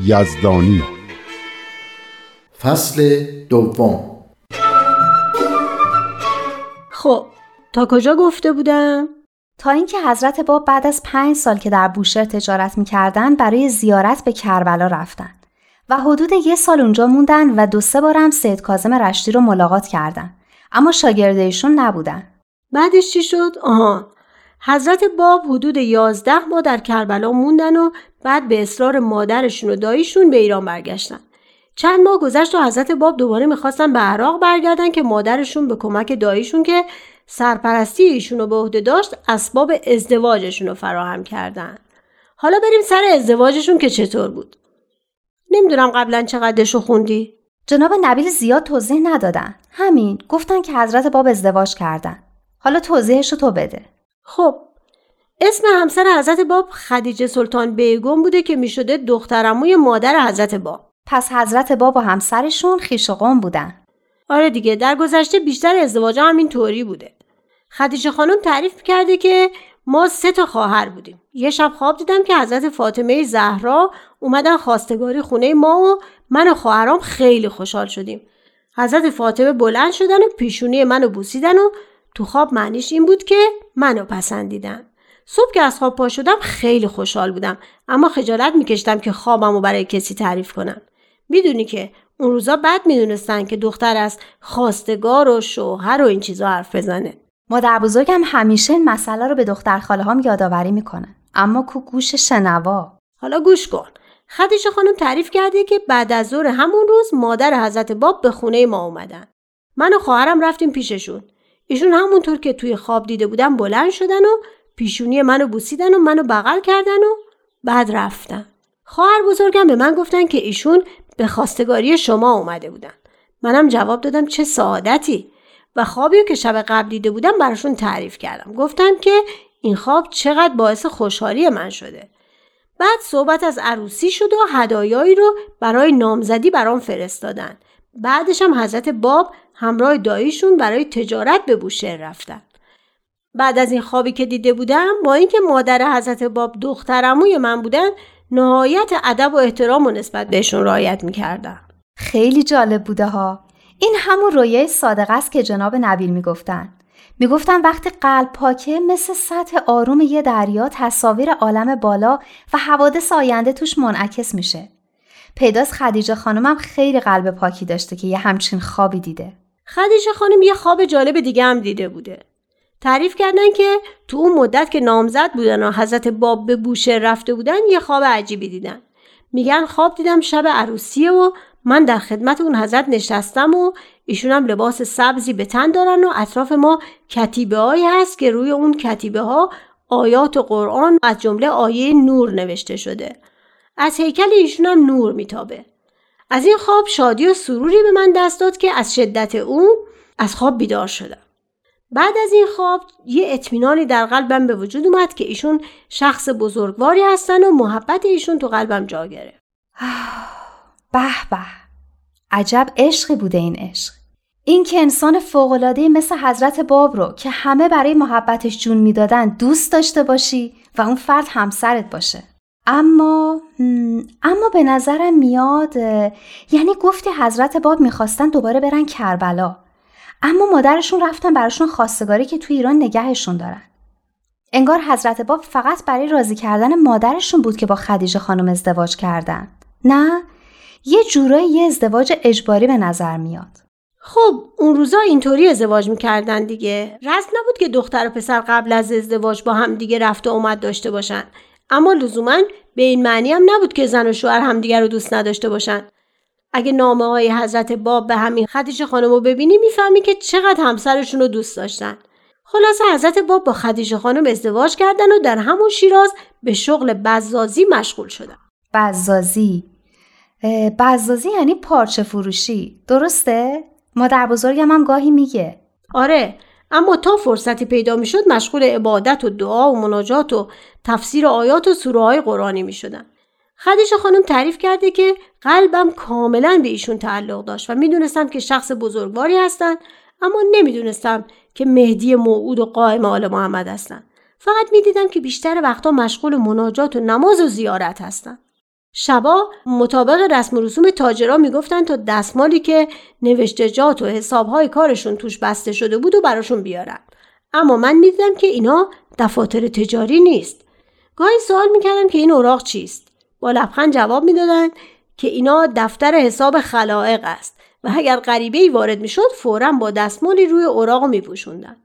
یزدانی. فصل دوم. خب تا کجا گفته بودم؟ تا اینکه حضرت باب بعد از پنج سال که در بوشهر تجارت می‌کردن برای زیارت به کربلا رفتن و حدود یه سال اونجا موندن و دو سه بارم سید کازم رشتی رو ملاقات کردن. اما شاگردهشون نبودن. بعدش چی شد؟ آهان حضرت باب حدود یازده ماه در کربلا موندن و بعد به اصرار مادرشون و داییشون به ایران برگشتن. چند ماه گذشت و حضرت باب دوباره می‌خواستن به عراق برگردن که مادرشون به کمک داییشون که سرپرستی ایشون رو به عهده داشت اسباب ازدواجشون رو فراهم کردن. حالا بریم سر ازدواجشون که چطور بود. نمی‌دونم قبلا چقدرشو خوندی؟ جناب نبیل زیاد توضیح ندادن. همین گفتن که حضرت باب ازدواج کردن. حالا توضیحشو تو بده. خب اسم همسر حضرت باب خدیجه سلطان بیگم بوده که می‌شده دخترموی مادر حضرت باب. پس حضرت باب و همسرشون خیش و قوم بودن. آره دیگه در گذشته بیشتر ازدواج هم این طوری بوده. خدیجه خانم تعریف کرده که ما سه تا خواهر بودیم. یه شب خواب دیدم که حضرت فاطمه زهرا اومدن خواستگاری خونه ما و من و خواهرام خیلی خوشحال شدیم. حضرت فاطمه بلند شدن و پیشونی منو بوسیدن و تو خواب معنیش این بود که منو پسندیدن. صبح که از خواب پا شدم خیلی خوشحال بودم. اما خجالت میکشتم که خوابمو برای کسی تعریف کنم. می‌دونی که اون روزا بد می‌دونستن که دختر از خواستگار و شوهر و این چیزا حرف بزنه. مادر بزرگم همیشه این مسئله رو به دختر خاله هم یادآوری می‌کنه. اما کو گوش شنوا. حالا گوش کن. خدیجه خانم تعریف کرده که بعد از ظهر همون روز مادر حضرت باب به خونه ما اومدن. من و خواهرم رفتیم پیششون. ایشون همونطور که توی خواب دیده بودن بلند شدن و پیشونی منو بوسیدن و منو بغل کردن و بعد رفتن. خواهر بزرگم به من گفتن که ایشون به خواستگاری شما اومده بودن. منم جواب دادم چه سعادتی. و خوابی که شب قبل دیده بودم براشون تعریف کردم. گفتم که این خواب چقدر باعث خوشحالی من شده. بعد صحبت از عروسی شد و هدایایی رو برای نامزدی برام فرستادن. بعدش هم حضرت باب همراه داییشون برای تجارت به بوشهر رفتن. بعد از این خوابی که دیده بودم با اینکه مادر حضرت باب دخترموی من بودن نهایت ادب و احترام و نسبت بهشون رعایت می‌کردم. خیلی جالب بوده ها. این همون رویه صادق است که جناب نبیل می‌گفتن. می‌گفتن وقتی قلب پاکه مثل سطح آروم یه دریا تصاویر عالم بالا و حوادث آینده توش منعکس میشه. پیداست خدیجه خانمم خیلی قلب پاکی داشته که یه همچین خوابی دیده. خدیجه خانم یه خواب جالب دیگه هم دیده بوده. تعریف کردن که تو اون مدت که نامزد بودن و حضرت باب به بوشه رفته بودن یه خواب عجیبی دیدن. میگن خواب دیدم شب عروسیه و من در خدمت اون حضرت نشستم و ایشون هم لباس سبزی به تن دارن و اطراف ما کتیبه هایی هست که روی اون کتیبه ها آیات قرآن از جمله آیه نور نوشته شده. از هیکل ایشون هم نور میتابه. از این خواب شادی و سروری به من دست داد که از شدت اون از خواب بیدار شدم. بعد از این خواب یه اطمینانی در قلبم به وجود اومد که ایشون شخص بزرگواری هستن و محبت ایشون تو قلبم جا گرفت. به به. عجب عشقی بوده این عشق. این که انسان فوقالعاده مثل حضرت باب رو که همه برای محبتش جون می‌دادن دوست داشته باشی و اون فرد همسرت باشه. اما اما به نظرم میاد یعنی گفتی حضرت باب می‌خواستن دوباره برن کربلا. اما مادرشون رفتن براشون خواستگاری که تو ایران نگهشون دارن انگار حضرت باب فقط برای راضی کردن مادرشون بود که با خدیجه خانم ازدواج کردن. نه؟ یه جورایی یه ازدواج اجباری به نظر میاد. خب اون روزا اینطوری ازدواج می‌کردن دیگه رست نبود که دختر و پسر قبل از ازدواج با هم دیگه رفت و اومد داشته باشن اما لزوما به این معنی هم نبود که زن و شوهر همدیگه رو دوست نداشته باشن اگه نامه های حضرت باب به همین خدیجه خانم رو ببینی می‌فهمی که چقدر همسرشون رو دوست داشتن. خلاصه حضرت باب با خدیجه خانم ازدواج کردن و در همون شیراز به شغل بزازی مشغول شدن. بزازی. بزازی یعنی پارچه فروشی. درسته؟ مادر بزرگم هم گاهی میگه. آره اما تا فرصتی پیدا می‌شد مشغول عبادت و دعا و مناجات و تفسیر آیات و سوره های قرآنی می شدن. خدیجه خانم تعریف کرده که قلبم کاملا به ایشون تعلق داشت و می‌دونستم که شخص بزرگواری هستند اما نمی‌دونستم که مهدی موعود و قائم آل محمد هستند. فقط می‌دیدم که بیشتر وقتا مشغول مناجات و نماز و زیارت هستند. شبا مطابق رسم و رسوم تاجرا می‌گفتن تا دستمالی که نوشتجات و حسابهای کارشون توش بسته شده بود و براشون بیارن اما من می‌دیدم که اینا دفاتر تجاری نیست گاهی سوال می‌کردم که این اوراق چیست با لبخند جواب می‌دادند که اینا دفتر حساب خلائق است و اگر غریبه ای وارد می‌شد فورا با دستمالی روی اوراق میپوشوندن.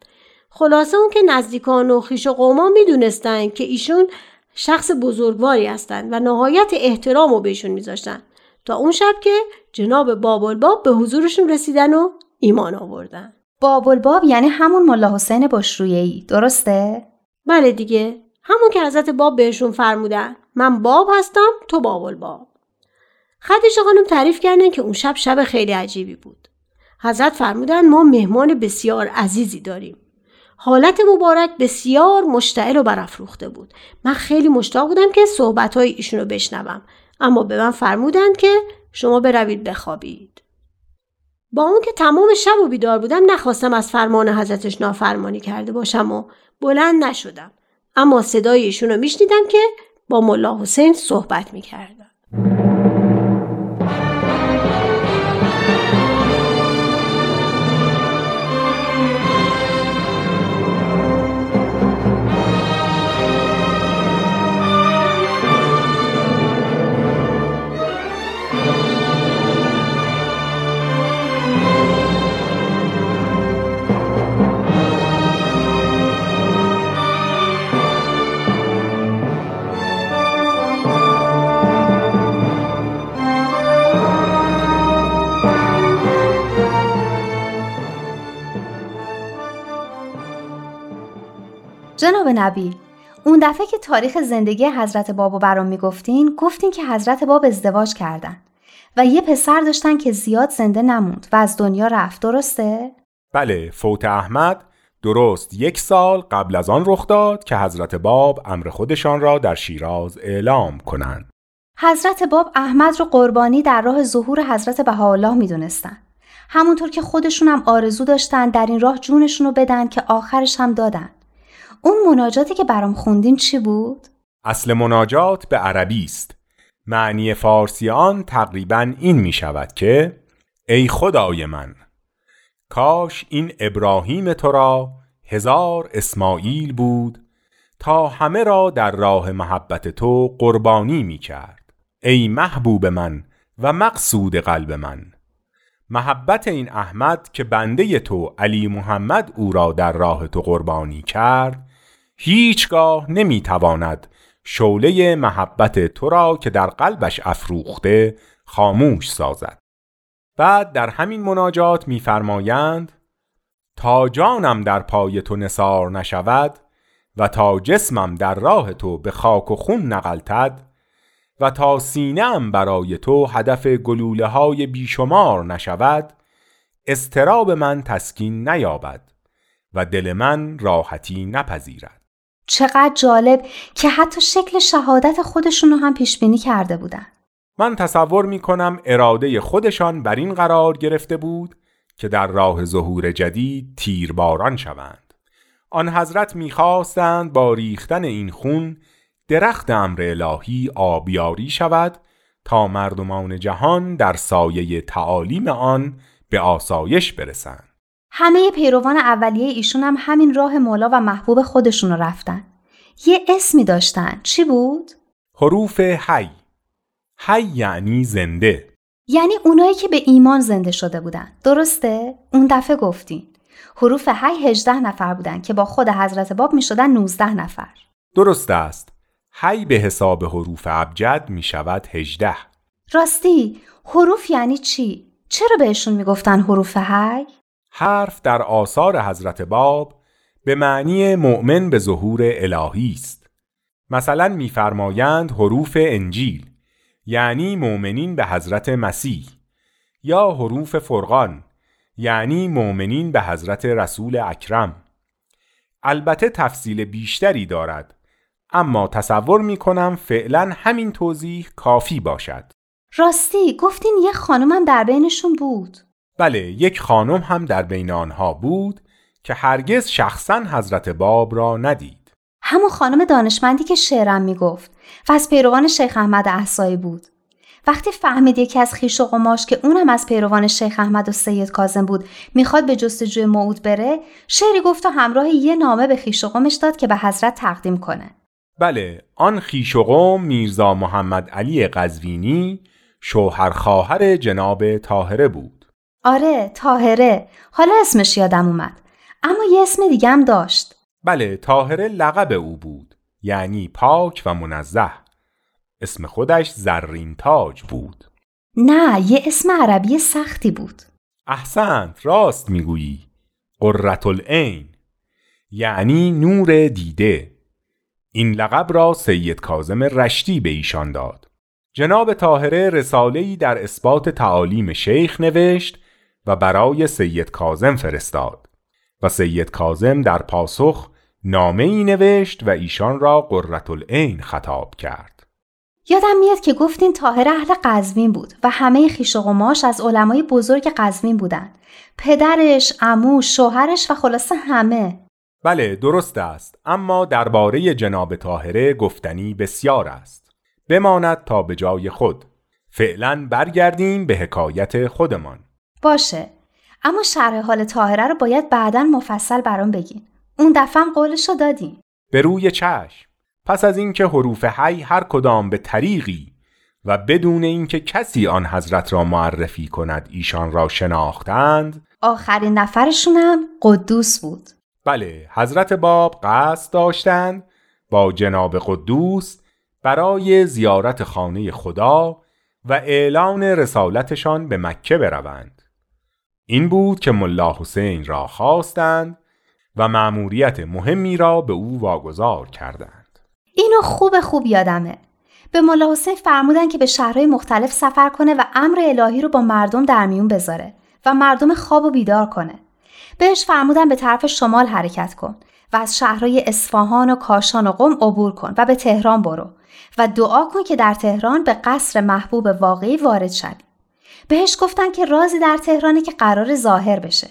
خلاصه اون که نزدیکان و خیش و قوما می‌دونستند که ایشون شخص بزرگواری هستند و نهایت احترام رو بهشون میذاشتن. تا اون شب که جناب باب به حضورشون رسیدن و ایمان آوردن. باب یعنی همون ملا حسین ای درسته؟ بله دیگه. همون که حضرت باب بهشون فرمودن. من باب هستم تو باب. خدیجه خانم تعریف کردن که اون شب شب خیلی عجیبی بود. حضرت فرمودن ما مهمان بسیار عزیزی داریم. حالت مبارک بسیار مشتعل و برافروخته بود. من خیلی مشتاق بودم که صحبت های ایشون رو بشنوم. اما به من فرمودند که شما بروید بخوابید. با اون که تمام شب و بیدار بودم نخواستم از فرمان حضرتش نافرمانی کرده باشم و بلند نشدم. اما صدای ایشون رو میشنیدم که با ملا حسین صحبت می‌کردن جناب نبی اون دفعه که تاریخ زندگی حضرت بابو برام می‌گفتین گفتین که حضرت باب ازدواج کردن و یه پسر داشتن که زیاد زنده نموند و از دنیا رفت درسته؟ بله فوت احمد درست یک سال قبل از آن رخ داد که حضرت باب امر خودشان را در شیراز اعلام کنند. حضرت باب احمد رو قربانی در راه ظهور حضرت بهاءالله می‌دونستن. همونطور که خودشون هم آرزو داشتن در این راه جونشون رو بدن که آخرش هم دادن. اون مناجاتی که برام خوندین چی بود؟ اصل مناجات به عربی است. معنی فارسی آن تقریبا این می شود که ای خدای من کاش این ابراهیم تو را هزار اسماعیل بود تا همه را در راه محبت تو قربانی می کرد ای محبوب من و مقصود قلب من محبت این احمد که بنده تو علی محمد او را در راه تو قربانی کرد هیچگاه نمی‌تواند شعله محبت تو را که در قلبش افروخته خاموش سازد. بعد در همین مناجات میفرمایند تا جانم در پای تو نصار نشود و تا جسمم در راه تو به خاک و خون نقلتد و تا سینم برای تو هدف گلوله های بیشمار نشود استراب من تسکین نیابد و دل من راحتی نپذیرد. چقدر جالب که حتی شکل شهادت خودشون رو هم پیش بینی کرده بودن. من تصور می کنم اراده خودشان بر این قرار گرفته بود که در راه ظهور جدید تیرباران شوند. آن حضرت می‌خواستند با ریختن این خون درخت امر الهی آبیاری شود تا مردمان جهان در سایه تعالیم آن به آسایش برسند. همه پیروان اولیه ایشون هم همین راه مولا و محبوب خودشون رو رفتن. یه اسمی داشتن چی بود؟ حروف حی حی یعنی زنده یعنی اونایی که به ایمان زنده شده بودن درسته؟ اون دفعه گفتین حروف حی 18 نفر بودن که با خود حضرت باب می شدن 19 نفر درست است حی به حساب حروف ابجد می شود 18 راستی حروف یعنی چی؟ چرا بهشون می‌گفتن حروف حی؟ حرف در آثار حضرت باب به معنی مؤمن به ظهور الهی است. مثلا میفرمایند حروف انجیل یعنی مؤمنین به حضرت مسیح یا حروف فرقان یعنی مؤمنین به حضرت رسول اکرم. البته تفصیل بیشتری دارد اما تصور می کنم فعلا همین توضیح کافی باشد. راستی گفتین یه خانمم در بینشون بود. بله یک خانم هم در بین آنها بود که هرگز شخصا حضرت باب را ندید. همون خانم دانشمندی که شعرم می‌گفت و از پیروان شیخ احمد احسایی بود. وقتی فهمید یکی از خیش و قماش که اونم از پیروان شیخ احمد و سید کازم بود می‌خواد به جستجوی موعود بره شعری گفت و همراه یه نامه به خیش و قمش داد که به حضرت تقدیم کنه. بله آن خیش و قم میرزا محمد علی قزوینی شوهر خواهر جناب طاهره بود. آره طاهره. حالا اسمش یادم اومد. اما یه اسم دیگه هم داشت. بله طاهره لقب او بود. یعنی پاک و منزه. اسم خودش زرین تاج بود. نه یه اسم عربی سختی بود. احسنت راست می‌گویی. قررت العین یعنی نور دیده. این لقب را سید کازم رشتی به ایشان داد. جناب طاهره رساله‌ای در اثبات تعالیم شیخ نوشت و برای سید کازم فرستاد. و سید کازم در پاسخ نامه ای نوشت و ایشان را قررت العین خطاب کرد. یادم میاد که گفتین طاهر اهل قزوین بود و همه خیش و قماش از علمای بزرگ قزوین بودن پدرش، عمو، شوهرش و خلاصه همه. بله درست است. اما درباره جناب طاهره گفتنی بسیار است. بماند تا به جای خود. فعلا برگردیم به حکایت خودمان. باشه. اما شرح حال طاهره رو باید بعدا مفصل برام بگین. اون دفعه هم قولش رو دادیم به روی چشم. پس از اینکه حروف حی هر کدام به طریقی و بدون اینکه کسی آن حضرت را معرفی کند ایشان را شناختند آخرین نفرشونم قدوس بود. بله حضرت باب قصد داشتند با جناب قدوس برای زیارت خانه خدا و اعلان رسالتشان به مکه بروند. این بود که ملا حسین را خواستند و مأموریت مهمی را به او واگذار کردند. اینو خوب خوب یادمه. به ملا حسین فرمودن که به شهرهای مختلف سفر کنه و امر الهی رو با مردم در میون بذاره و مردم خواب و بیدار کنه. بهش فرمودن به طرف شمال حرکت کن و از شهرهای اصفهان و کاشان و قم عبور کن و به تهران برو و دعا کن که در تهران به قصر محبوب واقعی وارد شوی. بهش گفتن که رازی در تهرانه که قرار ظاهر بشه.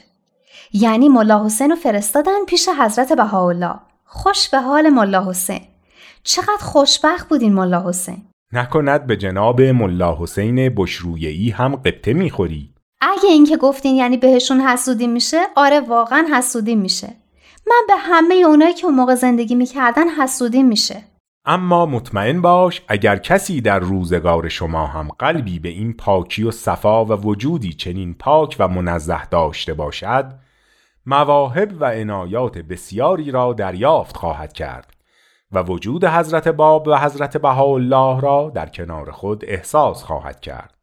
یعنی ملا حسین رو فرستادن پیش حضرت بهاءالله. خوش به حال ملا حسین. چقدر خوشبخت بودین ملا حسین. نکند به جناب ملا حسین بشرویهی هم قبطه می‌خوری. اگه این که گفتین یعنی بهشون حسودی میشه آره واقعا حسودی میشه. من به همه اونایی که اون موقع زندگی می‌کردن حسودی میشه. اما مطمئن باش اگر کسی در روزگار شما هم قلبی به این پاکی و صفا و وجودی چنین پاک و منزه داشته باشد مواهب و عنایات بسیاری را دریافت خواهد کرد و وجود حضرت باب و حضرت بهاءالله را در کنار خود احساس خواهد کرد.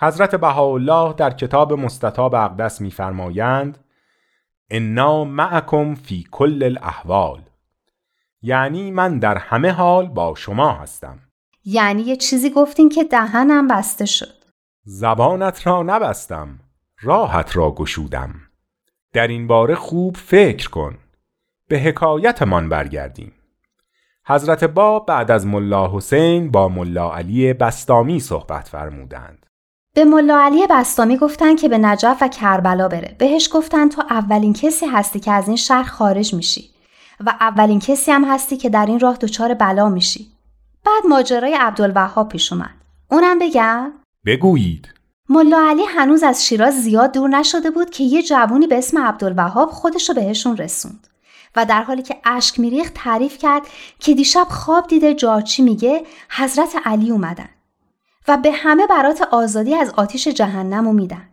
حضرت بهاءالله در کتاب مستطاب اقدس می‌فرمایند انا معکم فی کل الاحوال. یعنی من در همه حال با شما هستم. یعنی یه چیزی گفتین که دهنم بسته شد. زبانت را نبستم راحت را گشودم. در این باره خوب فکر کن به حکایتمان برگردیم. حضرت باب بعد از ملا حسین با ملا علی بستامی صحبت فرمودند. به ملا علی بستامی گفتن که به نجف و کربلا بره. بهش گفتن تو اولین کسی هستی که از این شهر خارج میشی. و اولین کسی هم هستی که در این راه دچار بلا میشی. بعد ماجرای عبدالوهاب پیش اومد. اونم بگم؟ بگویید. ملا علی هنوز از شیراز زیاد دور نشده بود که یه جوونی به اسم عبدالوهاب خودش رو بهشون رسوند و در حالی که اشک میریخت تعریف کرد که دیشب خواب دیده جارچی میگه حضرت علی اومدن و به همه برات آزادی از آتیش جهنم میدن.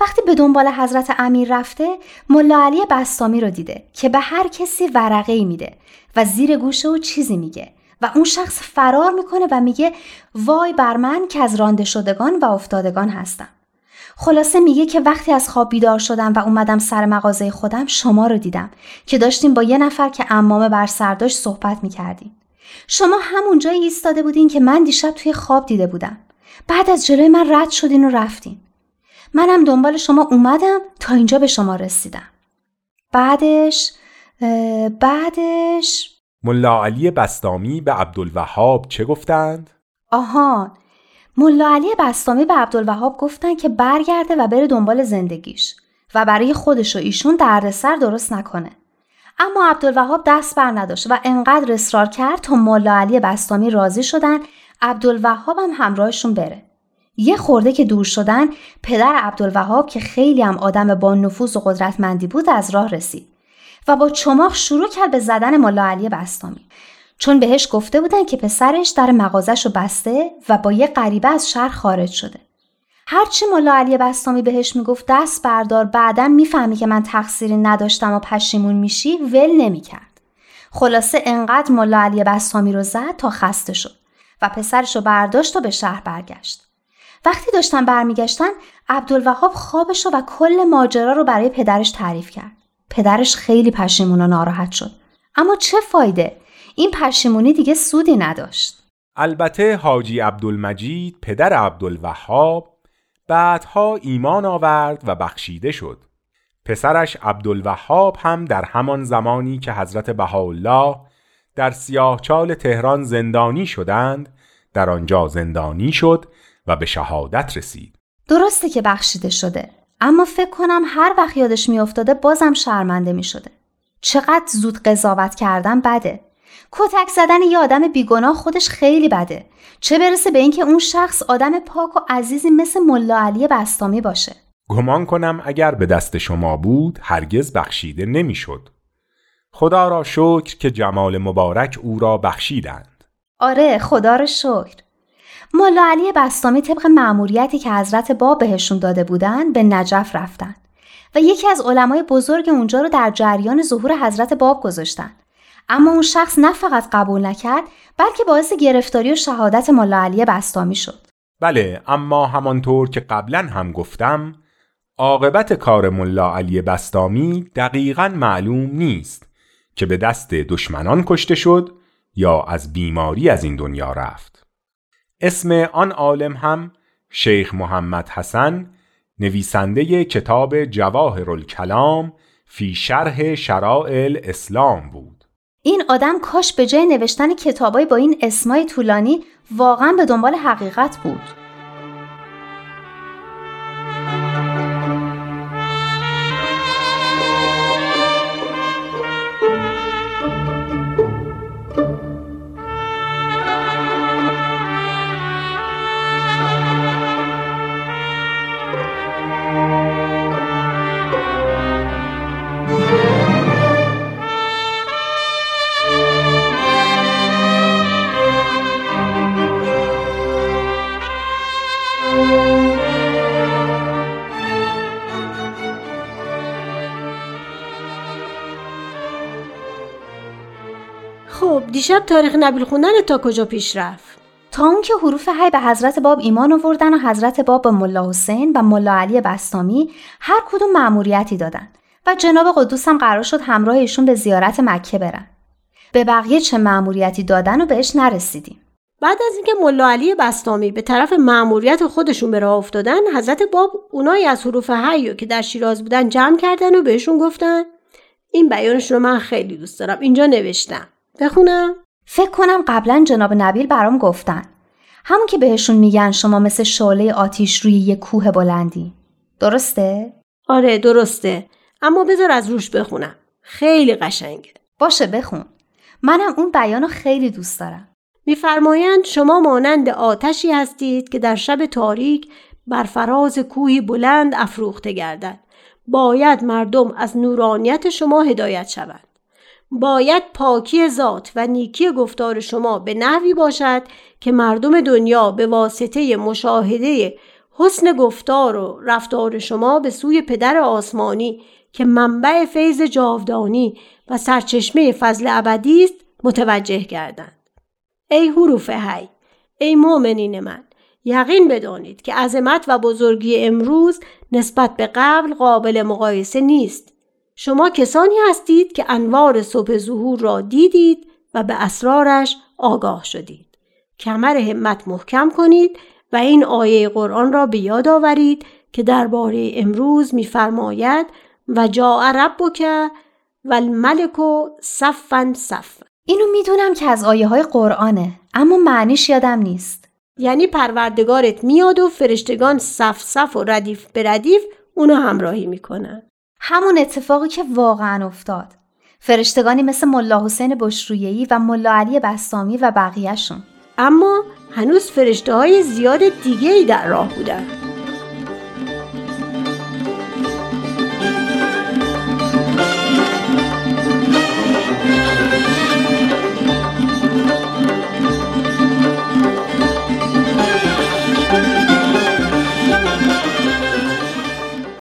وقتی به دنبال حضرت امیر رفته ملا علی بستامی رو دیده که به هر کسی ورقه ای میده و زیر گوشه و چیزی میگه و اون شخص فرار می‌کنه و میگه وای بر من که از رانده شدگان و افتادگان هستم. خلاصه میگه که وقتی از خواب بیدار شدم و اومدم سر مغازه خودم شما رو دیدم که داشتیم با یه نفر که امامه بر سر داشت صحبت می‌کردیم. شما همون جایی ایستاده بودین که من دیشب توی خواب دیده بودم. بعد از جلوی من رد شدین و رفتین. منم دنبال شما اومدم تا اینجا به شما رسیدم. بعدش بعدش ملا علی بستامی به عبدالوهاب چه گفتند؟ آهان ملا علی بستامی به عبدالوهاب گفتن که برگرده و بره دنبال زندگیش و برای خودش و ایشون دردسر درست نکنه. اما عبدالوهاب دست بر نداشت و انقدر اصرار کرد تا ملا علی بستامی راضی شدن عبدالوهاب هم همراهشون بره. یه خورده که دور شدن پدر عبدالوهاب که خیلی هم آدم با نفوذ و قدرتمندی بود از راه رسید و با چماق شروع کرد به زدن ملا علی بستامی. چون بهش گفته بودن که پسرش در مغازش رو بسته و با یه غریبه از شهر خارج شده. هرچی ملا علی بستامی بهش می‌گفت دست بردار بعدا می‌فهمی که من تقصیری نداشتم و پشیمون میشی ول نمی‌کرد. خلاصه انقدر ملا علی بستامی رو زد تا خسته شد و پسرش رو برداشت و به شهر برگشت. وقتی داشتن برمیگشتن عبدالوهاب خوابش و کل ماجرا رو برای پدرش تعریف کرد. پدرش خیلی پشیمون و ناراحت شد. اما چه فایده؟ این پشیمونی دیگه سودی نداشت. البته حاجی عبدالمجید پدر عبدالوهاب بعدها ایمان آورد و بخشیده شد. پسرش عبدالوهاب هم در همان زمانی که حضرت بهاءالله در سیاهچال تهران زندانی شدند در آنجا زندانی شد و به شهادت رسید درسته که بخشیده شده اما فکر کنم هر وقت یادش میافتاده بازم شرمنده می شده. چقدر زود قضاوت کردن بده. کتک زدن یه آدم بیگناه خودش خیلی بده. چه برسه به اینکه اون شخص آدم پاک و عزیزی مثل ملا علی بستامی باشه. گمان کنم اگر به دست شما بود هرگز بخشیده نمی‌شد. خدا را شکر که جمال مبارک او را بخشیدند. آره خدا را شکر. ملا علی بستامی طبق معموریتی که حضرت باب بهشون داده بودن به نجف رفتن و یکی از علمای بزرگ اونجا رو در جریان ظهور حضرت باب گذاشتن. اما اون شخص نه فقط قبول نکرد بلکه باعث گرفتاری و شهادت ملا علی بستامی شد. بله اما همانطور که قبلا هم گفتم عاقبت کار ملا علی بستامی دقیقا معلوم نیست که به دست دشمنان کشته شد یا از بیماری از این دنیا رفت. اسم آن عالم هم شیخ محمد حسن نویسنده کتاب جواهر الکلام فی شرح شرائع اسلام بود. این آدم کاش به جای نوشتن کتابای با این اسمای طولانی واقعا به دنبال حقیقت بود. دیشب تاریخ نبیل خوندن تا کجا پیش رفت؟ تا اون که حروف هی به حضرت باب ایمان آوردن و حضرت باب به ملا حسین و ملا علی بستامی هر کدوم مأموریتی دادن و جناب قدوس هم قرار شد همراه ایشون به زیارت مکه برن. به بقیه چه مأموریتی دادن و بهش نرسیدیم. بعد از اینکه ملا علی بستامی به طرف مأموریت خودشون به راه افتادن حضرت باب اونایی از حروف حی که در شیراز بودن جمع کردن و بهشون گفتن این بیانش رو من خیلی دوست دارم اینجا نوشتم. بخونم؟ فکر کنم قبلا جناب نبیل برام گفتن. همون که بهشون میگن شما مثل شعله آتیش روی یه کوه بلندی. درسته؟ آره درسته. اما بذار از روش بخونم. خیلی قشنگه. باشه بخون. منم اون بیانو خیلی دوست دارم. میفرمایند شما مانند آتشی هستید که در شب تاریک بر فراز کوهی بلند افروخته گردد. باید مردم از نورانیت شما هدایت شوند. باید پاکی ذات و نیکی گفتار شما به نحوی باشد که مردم دنیا به واسطه مشاهده حسن گفتار و رفتار شما به سوی پدر آسمانی که منبع فیض جاودانی و سرچشمه فضل ابدی است متوجه گردند. ای حروف هی ای مؤمنین من یقین بدانید که عظمت و بزرگی امروز نسبت به قبل قابل مقایسه نیست. شما کسانی هستید که انوار صبح ظهور را دیدید و به اسرارش آگاه شدید. کمر همت محکم کنید و این آیه قرآن را به یاد آورید که درباره امروز میفرماید و جاء ربک و الملک صفا صفا. اینو می‌دونم که از آیه های قرآنه اما معنیش یادم نیست. یعنی پروردگارت میاد و فرشتگان صف صف و ردیف به ردیف اونو همراهی می‌کنن. همون اتفاقی که واقعا افتاد. فرشتگانی مثل ملا حسین بشرویهی و ملا علی بستامی و بقیهشون. اما هنوز فرشته های زیاد دیگه ای در راه بودن.